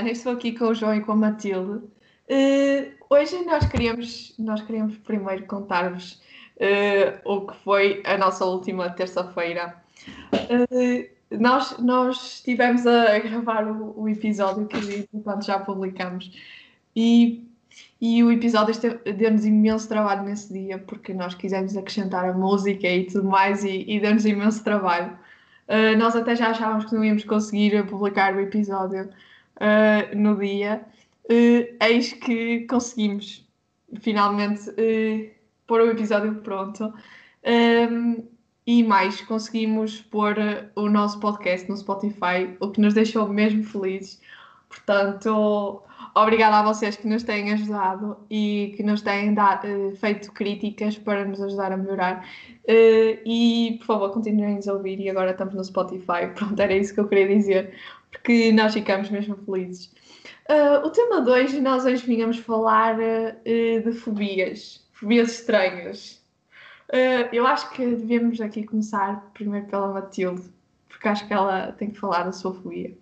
Mariana estou aqui com o João e com a Matilde. Eh, hoje nós queríamos, nós queríamos primeiro contar-vos eh, o que foi a nossa última terça-feira. nós, nós estivemos a gravar o, o episódio que enquanto já publicamos e, e o episódio deu-nos imenso trabalho nesse dia porque nós quisemos acrescentar a música e tudo mais e, e deu-nos imenso trabalho. Uh, nós até já achávamos que não íamos conseguir publicar o episódio uh, no dia. Uh, eis que conseguimos finalmente pôr o episódio pronto. Um, e mais, conseguimos pôr o nosso podcast no Spotify, o que nos deixou mesmo felizes. Portanto, obrigada a vocês que nos têm ajudado e que nos têm dado, feito críticas para nos ajudar a melhorar. Uh, e por favor, continuem a ouvir. E agora estamos no Spotify. Pronto, era isso que eu queria dizer, porque nós ficamos mesmo felizes. Uh, o tema 2, nós hoje vínhamos falar uh, de fobias, fobias estranhas. eu acho que devemos aqui começar primeiro pela Matilde, porque acho que ela tem que falar da sua fobia.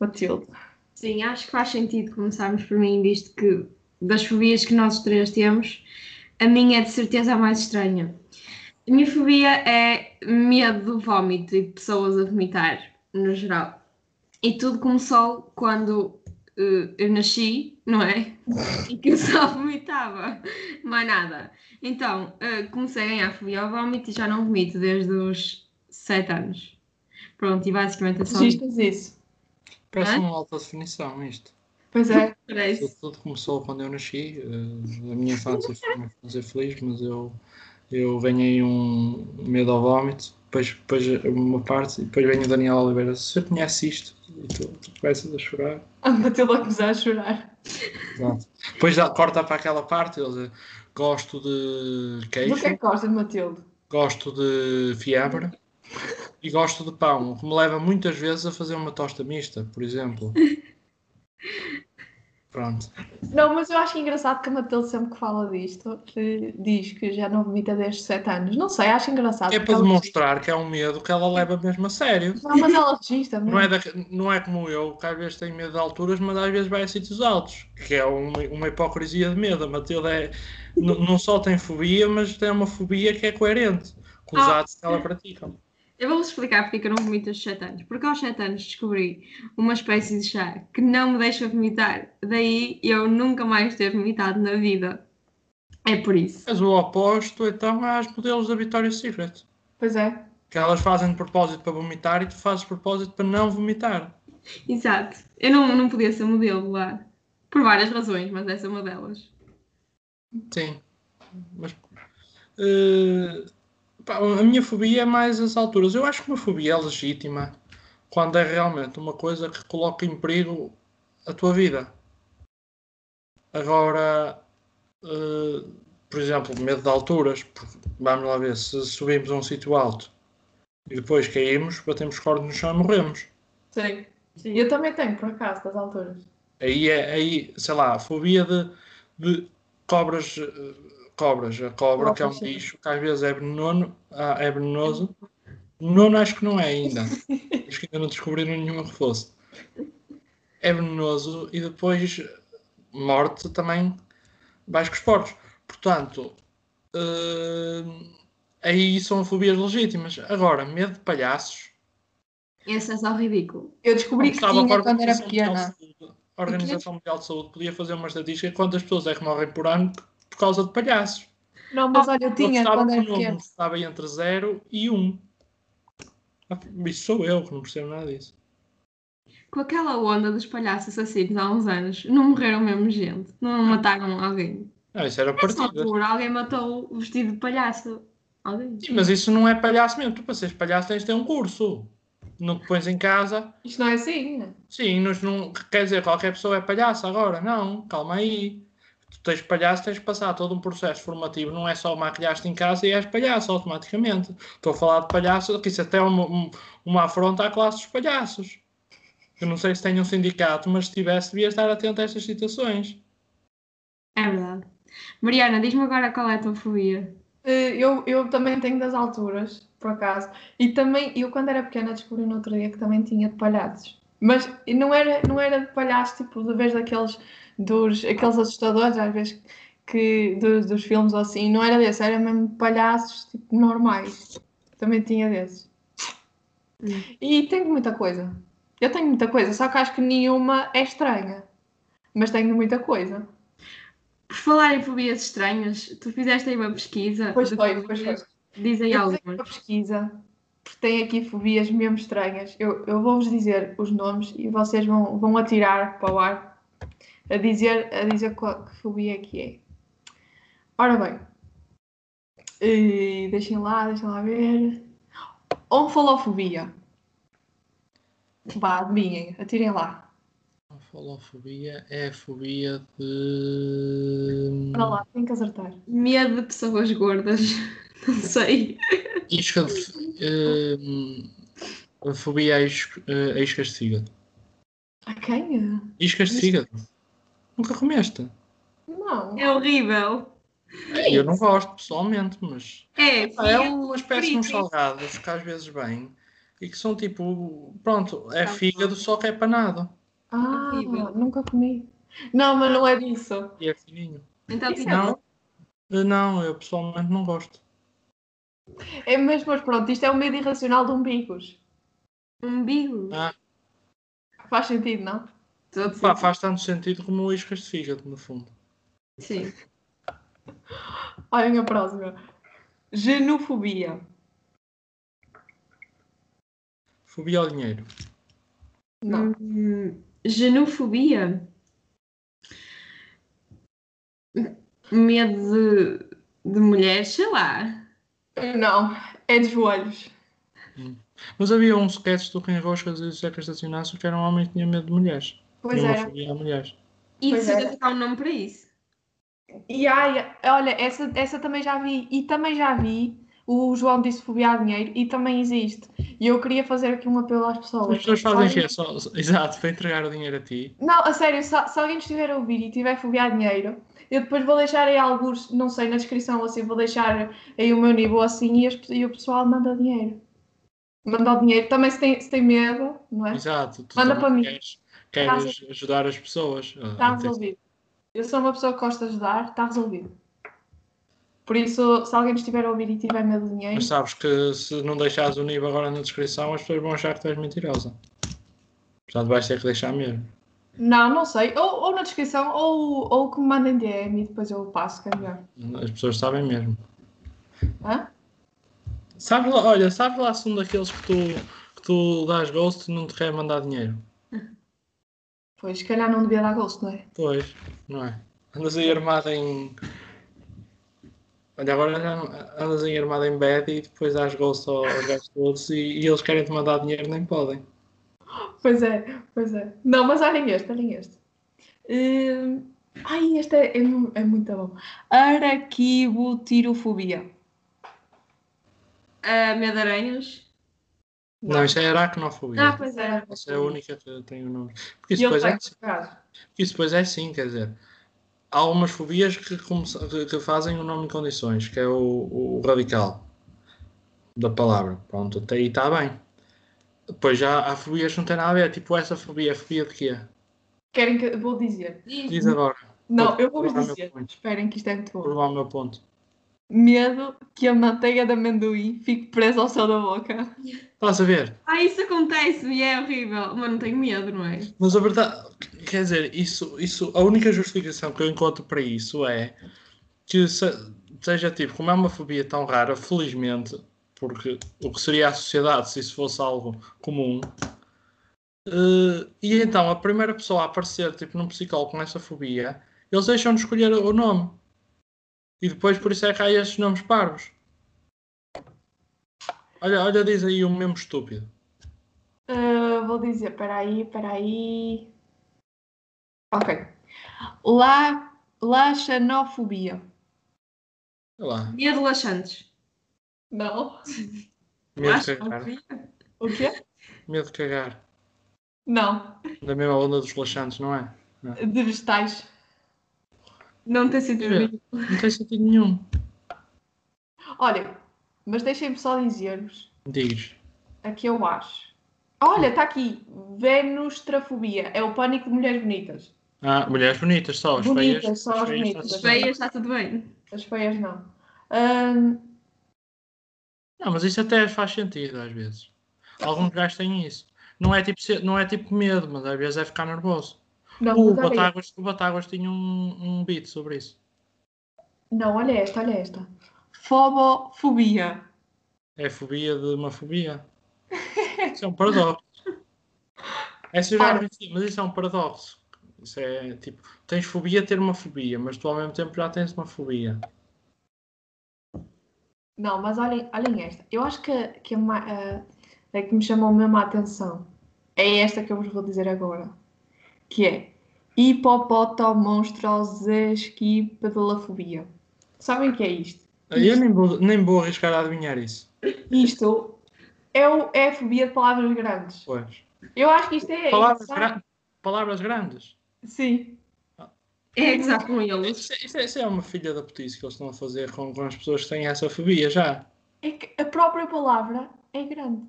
Matilde. Sim, acho que faz sentido começarmos por mim, visto que das fobias que nós três temos, a minha é de certeza a mais estranha. A minha fobia é medo do vómito e de pessoas a vomitar, no geral. E tudo começou quando uh, eu nasci, não é? E que eu só vomitava, mais nada. Então, uh, comecei a ganhar fobia ao vómito e já não vomito desde os 7 anos. Pronto, e basicamente é só. Registas isso? Parece Hã? uma alta definição isto. Pois é. Parece. Tudo começou quando eu nasci. Uh, a minha infância foi uma infância feliz, mas eu eu venho aí um medo ao vómito, depois, depois uma parte, e depois vem o Daniel Oliveira, se eu conhece isto, e tu, tu começas a chorar. A Matilda a começar a chorar. Exato. Depois dá, corta para aquela parte, ele gosto de queijo. Do que é que gosta de Matilde? Gosto de fiambre e gosto de pão, o que me leva muitas vezes a fazer uma tosta mista, por exemplo. Pronto. Não, mas eu acho engraçado que a Matilde sempre que fala disto que diz que já não vomita desde 7 anos. Não sei, acho engraçado. É para demonstrar que é um medo que ela leva mesmo a sério. Não, mas ela registra Não é, da, não é como eu, que às vezes tenho medo de alturas, mas às vezes vai a sítios altos. Que é uma, uma hipocrisia de medo. A Matilde é, não só tem fobia, mas tem uma fobia que é coerente com os ah. atos que ela pratica. Eu vou-vos explicar porque é que eu não vomito aos 7 anos. Porque aos 7 anos descobri uma espécie de chá que não me deixa vomitar. Daí eu nunca mais ter vomitado na vida. É por isso. És o oposto então às modelos da Victoria's Secret. Pois é. Que elas fazem de propósito para vomitar e tu fazes de propósito para não vomitar. Exato. Eu não, não podia ser modelo lá. Por várias razões, mas essa é uma delas. Sim. Mas. Uh a minha fobia é mais as alturas. Eu acho que uma fobia é legítima quando é realmente uma coisa que coloca em perigo a tua vida. Agora, uh, por exemplo, medo de alturas, vamos lá ver, se subimos a um sítio alto e depois caímos, batemos cordas no chão e morremos. Sim. Sim, eu também tenho, por acaso, das alturas. Aí é, aí, sei lá, fobia de, de cobras uh, cobras. A cobra, que é um bicho que às vezes é venenoso, ah, é venenoso. Nono acho que não é ainda. acho que ainda não descobriram nenhuma que fosse. É venenoso e depois morte também vais com os porcos. Portanto, uh, aí são fobias legítimas. Agora, medo de palhaços. Esse é só ridículo. Eu descobri que tinha quando era pequena. A Organização Mundial de Saúde podia fazer uma estatística quantas pessoas é que morrem por ano por causa de palhaços. Não, mas olha, eu tinha quando era pequeno. Estava entre 0 e 1. Um. Isso sou eu que não percebo nada disso. Com aquela onda dos palhaços assassinos há uns anos, não morreram mesmo gente? Não mataram alguém? Não, isso era altura, alguém matou o vestido de palhaço. Alguém? Sim, mas isso não é palhaço mesmo. Tu para seres palhaço tens de ter um curso. Não te pões em casa. Isto não é assim, né? Sim, não, quer dizer, qualquer pessoa é palhaço agora. Não, calma aí tens palhaço, tens de passar todo um processo formativo, não é só maquilhaste em casa e és palhaço automaticamente. Estou a falar de palhaço, que isso até é uma, uma afronta à classe dos palhaços. Eu não sei se tem um sindicato, mas se tivesse, devia estar atento a estas situações. É verdade. Mariana, diz-me agora qual é a tua fobia. Eh, eu, eu também tenho das alturas, por acaso. E também, eu quando era pequena descobri no outro dia que também tinha de palhaços. Mas não era, não era de palhaço, tipo, de vez daqueles dos aqueles assustadores, às vezes, que, dos, dos filmes ou assim, não era desse, era mesmo palhaços tipo, normais. Também tinha desses. Hum. E tenho muita coisa. Eu tenho muita coisa, só que acho que nenhuma é estranha. Mas tenho muita coisa. Por falar em fobias estranhas, tu fizeste aí uma pesquisa. Pois foi, pois foi. Dizem algumas. uma pesquisa, porque tem aqui fobias mesmo estranhas. Eu, eu vou-vos dizer os nomes e vocês vão, vão atirar para o ar a dizer, a dizer qual que fobia que é. Ora bem, eh, deixem lá, deixem lá ver. Onfalofobia. Vá, adivinhem, atirem lá. A falofobia é a fobia de. Anda lá, tem que acertar. Medo de pessoas gordas. Não sei. Isca de. a fobia a is- a iscas de fígado. A quem? Iscas de fígado? Nunca comeste? Não. É horrível. Eu não gosto pessoalmente, mas. É, é uma espécie de uns salgados que às vezes vêm e que são tipo. Pronto, é fígado só que é panado. Ah, Horrível. nunca comi. Não, mas não é disso. E é fininho. Então, tipo, é Não, não, eu pessoalmente não gosto. É mesmo, mas pronto, isto é o medo irracional de umbigos. umbigo. Ah, Faz sentido, não? Todo pá, sentido. faz tanto sentido como iscas de fígado, no fundo. Sim. Olhem a próxima. Genofobia. Fobia ao dinheiro. Não. Hum, genofobia. Medo de, de mulheres, sei lá. Não, é de joelhos. Mas havia um sketch do Ken Roscas e do Zeca Estacionaço que era um homem que tinha medo de mulheres. Pois tinha uma é. fobia a mulheres. E é. ficar um nome para isso. E ai, olha, essa, essa também já vi. E também já vi. O João disse fobia a dinheiro e também existe. E eu queria fazer aqui um apelo às pessoas. As pessoas fazem é só, exato, para entregar o dinheiro a ti. Não, a sério, se, se alguém estiver a ouvir e tiver fobia a dinheiro, eu depois vou deixar aí alguns, não sei, na descrição assim, vou deixar aí o meu nível assim e, as- e o pessoal manda dinheiro. Manda o dinheiro. Também se tem, se tem medo, não é? Exato. Tu Manda para mim. Queres, queres ajudar as pessoas. Está Ah, resolvido. Eu sou uma pessoa que gosta de ajudar, está resolvido. Por isso, se alguém estiver a ouvir e tiver medo de dinheiro, Mas sabes que se não deixares o nível agora na descrição, as pessoas vão achar que tu és mentirosa. Portanto, vais ter que deixar mesmo. não, não sei. Ou, ou na descrição, ou, ou que me mandem DM e depois eu passo, que é melhor. As pessoas sabem mesmo. Hã? Sabes lá, olha, sabes lá se um daqueles que tu, que tu dás ghost não te quer mandar dinheiro? Pois, se calhar não devia dar gosto, não é? Pois, não é? Andas aí armada em. Olha, agora já não- andas aí armada em bed e depois dás ghost aos gajos todos e, e eles querem te mandar dinheiro, nem podem. Pois é, pois é. Não, mas olhem este, olhem este. Hum, ai, este é, é, é muito bom. Araquibotirofobia. Ah, medo de aranhas. Não, isso é aracnofobia. Ah, pois é. Essa é a única que tem o nome. Porque isso ele depois, é, assim- por acaso. isso depois é assim, quer dizer. Há algumas fobias que, que- fazem o nome em condições, que é o, o radical da palavra. Pronto, até aí está bem. Depois já há fobias que não têm nada a ver, tipo essa fobia, fobia de quê? Querem que vou dizer? Diz agora. Não, eu vou-vos Provar o meu dizer. Esperem que isto é muito bom. Provar o meu ponto. Medo que a manteiga de amendoim fique presa ao céu da boca. Estás a ver? Ah, isso acontece e é horrível. Mas não tenho medo, não é? Mas a verdade, quer dizer, isso, isso, a única justificação que eu encontro para isso é que se- seja tipo, como é uma fobia tão rara, felizmente, porque o que seria a sociedade se isso fosse algo comum, eh, e então a primeira pessoa a aparecer tipo num psicólogo com essa fobia, eles deixam de escolher o nome. E depois por isso é que há estes nomes parvos. Olha, olha, diz aí o mesmo estúpido. Ah, vou dizer, peraí, peraí. Ok. La, laxanofobia. Lá, Medo laxantes. Não. medo de cagar. que O quê? Medo de cagar. Não. Da mesma onda dos laxantes, não é? De vegetais. Não tem sentido É. nenhum. Não tem sentido nenhum. Olha, mas deixem-me só dizer-vos Diz. a que eu acho Olha, está aqui. Venustrafobia. É o pânico de mulheres bonitas. Ah, mulheres bonitas, só as Bonitas, feias. só as feias bonitas. está As tudo bem. feias está tudo bem. As feias não. Ahn, Não, mas isso até faz sentido às vezes. Alguns gajos têm isso. Não é tipo, não é tipo medo, mas às vezes é ficar nervoso. Não, O Batáguas, o Batáguas tinha um, um beat sobre isso. não, olha esta, olha esta. Fobofobia. É fobia de uma fobia. Isso é um paradoxo. Essa eu já conheci, mas isso é um paradoxo. Isso é tipo, tens fobia de ter uma fobia, mas tu ao mesmo tempo já tens uma fobia. Não, mas olhem, olhem esta. Eu acho que, que a, ma- a- a que me chamou mesmo a atenção é esta que eu vos vou dizer agora. Que é hipopotomonstrosesquipedalafobia. Sabem o que é isto? Eu nem vou, nem vou arriscar a adivinhar isso. Isto é, o, é a fobia de palavras grandes. Pois. Eu acho que isto é. Palavras, sabe? gra- palavras grandes. Sim. É gozar com eles. Isso, é- isso é- isso é uma filha da putice que eles estão a fazer com, com as pessoas que têm essa fobia já. É que a própria palavra é grande.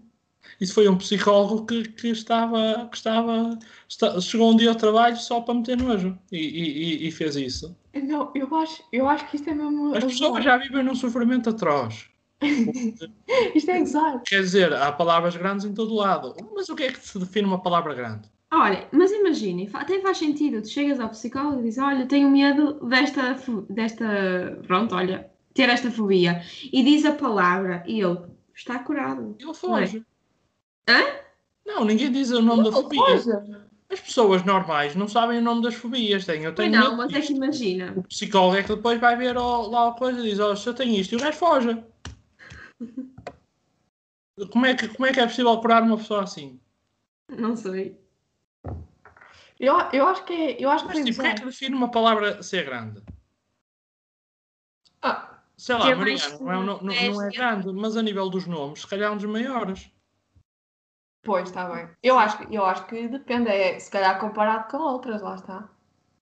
Isso foi um psicólogo que, que estava, que estava, esta- chegou um dia ao trabalho só para meter nojo e, e, e- fez isso. Não, eu acho, eu acho que isto é mesmo. As pessoas já vivem num sofrimento atroz. Isto é gozar. Quer dizer, há palavras grandes em todo lado. Mas o que é que se define uma palavra grande? Olha, mas imaginem, fa- até faz sentido. Tu chegas ao psicólogo e dizes: Olha, tenho medo desta, desta. Pronto, olha, ter esta fobia. E diz a palavra e ele está curado. Ele foge. Hã? Não, ninguém diz o nome da Não, fobia. coisa. As pessoas normais não sabem o nome das fobias. Têm, eu Pois tenho não, medo mas é que imagina. O psicólogo é que depois vai ver ó, lá a coisa e diz: Ó, se eu tenho isto, e o gajo foge. Como é, que, como é que é possível curar uma pessoa assim? Não sei. Eu, eu acho que é. Eu acho que Mas é tipo, que é gozar. que define uma palavra ser grande? Ah, Sei lá, Mariana, não é, não, não- não é grande, mas a nível dos nomes, se calhar é um dos maiores. Pois, está bem. Eu acho, que- eu acho que depende. É, se calhar comparado com outras, lá está.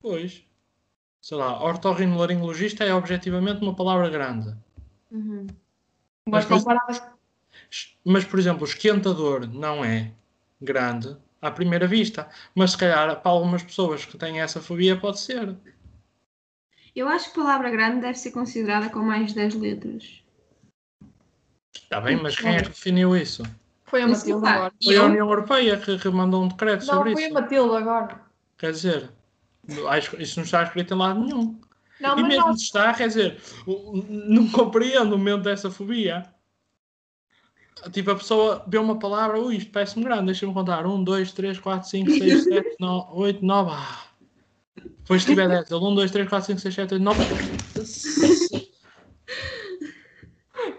Pois. Sei lá, ortorrinolaringologista é objetivamente uma palavra grande. Uhum. Mas Mas, por comparadas. Mas, por exemplo, esquentador não é grande à primeira vista. Mas se calhar para algumas pessoas que têm essa fobia pode ser. Eu acho que palavra grande deve ser considerada com mais de 10 letras. Está bem, mas quem é que definiu isso? Foi a Matilde agora. Foi a Eu? União Europeia que, que mandou um decreto Não, sobre foi a isso. Matilde agora. Quer dizer, acho que isso não está escrito em lado nenhum. Não, e mas mesmo se está, quer dizer, não compreendo o momento dessa fobia. Tipo, a pessoa vê uma palavra, ui, isto parece-me grande, deixa-me contar. 1, 2, 3, 4, 5, 6, 7, 9, 8, 9. Ah. Depois se tiver 10, 1, 2, 3, 4, 5, 6, 7, 8, 9.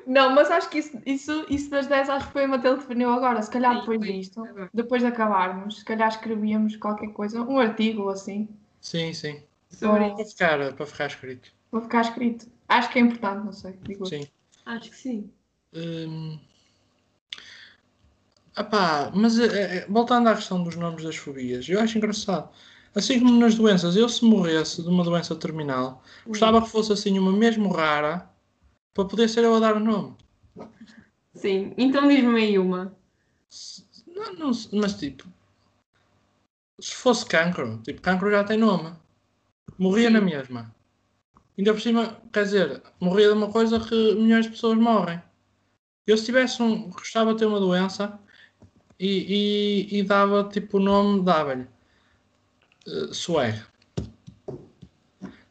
Não, mas acho que isso, isso, isso das 10 acho que foi a Matilde que definiu agora. Se calhar Sim, depois foi. disto, Agora. depois de acabarmos, se calhar escrevíamos qualquer coisa, um artigo ou assim. Sim, sim. Sobre Para ficar, para ficar escrito. Vou ficar escrito. Acho que é importante, não sei. Digo. Sim. Acho que sim. Hum. Epá, mas eh, eh, voltando à questão dos nomes das fobias, eu acho engraçado. Assim como nas doenças, eu se morresse de uma doença terminal, gostava que fosse assim uma mesmo rara para poder ser eu a dar o nome. Sim. Então diz-me aí uma. Não, não mas tipo, se fosse cancro, tipo, cancro já tem nome. Morria Sim. na mesma. Ainda por cima, quer dizer, morria de uma coisa que milhões de pessoas morrem. Eu se tivesse um, gostava de ter uma doença e, e, e dava tipo o nome, dava-lhe uh, Swag.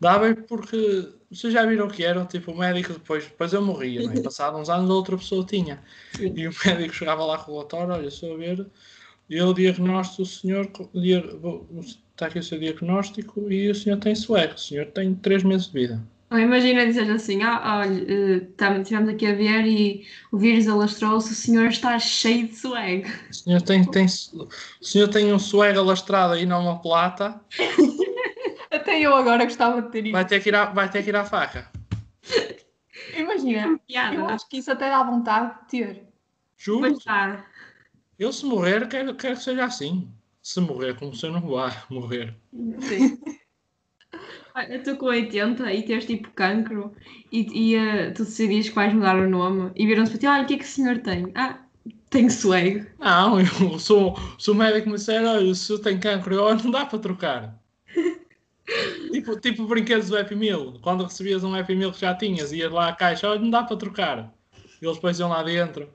Dava-lhe porque vocês já viram o que era, tipo, o médico depois, depois eu morria, não é? Passado uns anos outra pessoa tinha. E o médico chegava lá com o relatório, olha, só a ver, e eu diagnóstico o senhor, dia- está aqui o seu diagnóstico e o senhor tem swag, o senhor tem 3 meses de vida. Ou imagina dizer assim, ah, olha, eh, tam- estivemos aqui a ver e o vírus alastrou-se, o senhor está cheio de swag. O senhor tem, tem, o senhor tem um swag alastrado aí na plata, Até eu agora gostava de ter isso. vai ter que ir à, vai ter que ir à faca. Imagina, eu Piada. acho que isso até dá vontade de ter. Juro, eu se morrer quero, quero que seja assim. Se morrer, como se eu não vá morrer. Sim. Olha, tu com 80 e tens tipo cancro e, e eh, tu decidias que vais mudar o nome e viram-se para ti, olha, o que é que o senhor tem? Ah, Tenho swag. Não, eu sou, sou médico me disser, olha, se eu tenho cancro, eu, não dá para trocar. Tipo, tipo brinquedos do Happy Meal. Quando recebias um Happy Meal que já tinhas, ias lá à caixa, olha, não dá para trocar. E eles depois iam lá dentro.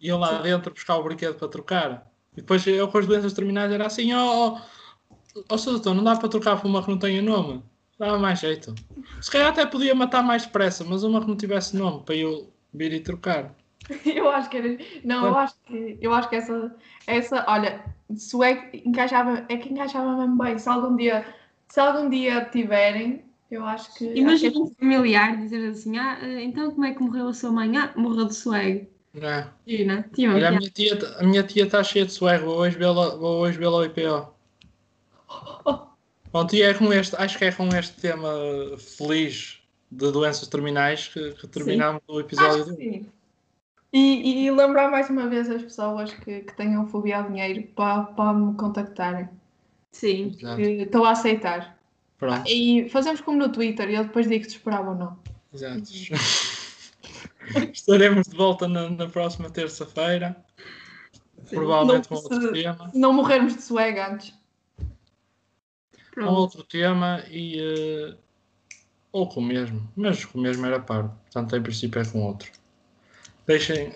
Iam lá dentro buscar o brinquedo para trocar. E depois eu com as doenças terminais era assim, ó, oh, oh, oh, doutor, não dá para trocar por uma que não tenha nome. Dava mais jeito. Se calhar até podia matar mais depressa, mas uma que não tivesse nome para eu vir e trocar. Eu acho que era. Não, eu acho que, eu acho que essa, essa, olha, swag encaixava, é que encaixava mesmo bem. Se algum dia, se algum dia tiverem, eu acho que. Imagina acho um familiar dizer assim: Ah, então como é que morreu a sua mãe? Ah, morreu de swag. É. Imagina, tinha Olha, a minha tia, a minha tia está cheia de suero, vou hoje vê-la hoje ao IPO. Pronto, e é com este, acho que é com este tema feliz de doenças terminais que, que terminamos o que, episódio acho de sim. E, e lembrar mais uma vez as pessoas que, que tenham fobia ao dinheiro para, para me contactarem. Sim. Que Estou a aceitar. Pronto, E fazemos como no Twitter e eu depois digo se esperava ou não. exato. Estaremos de volta na, na próxima terça-feira, provavelmente com Não, outro se- tema. Não morrermos de swag antes. Com Pronto. outro tema e. eh, ou com o mesmo, mas com o mesmo era paro, portanto, em princípio, é com outro. Deixem,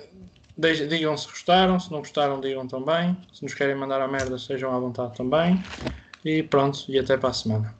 digam se gostaram, se não gostaram, digam também. Se nos querem mandar a merda, sejam à vontade também. E pronto, e até para a semana.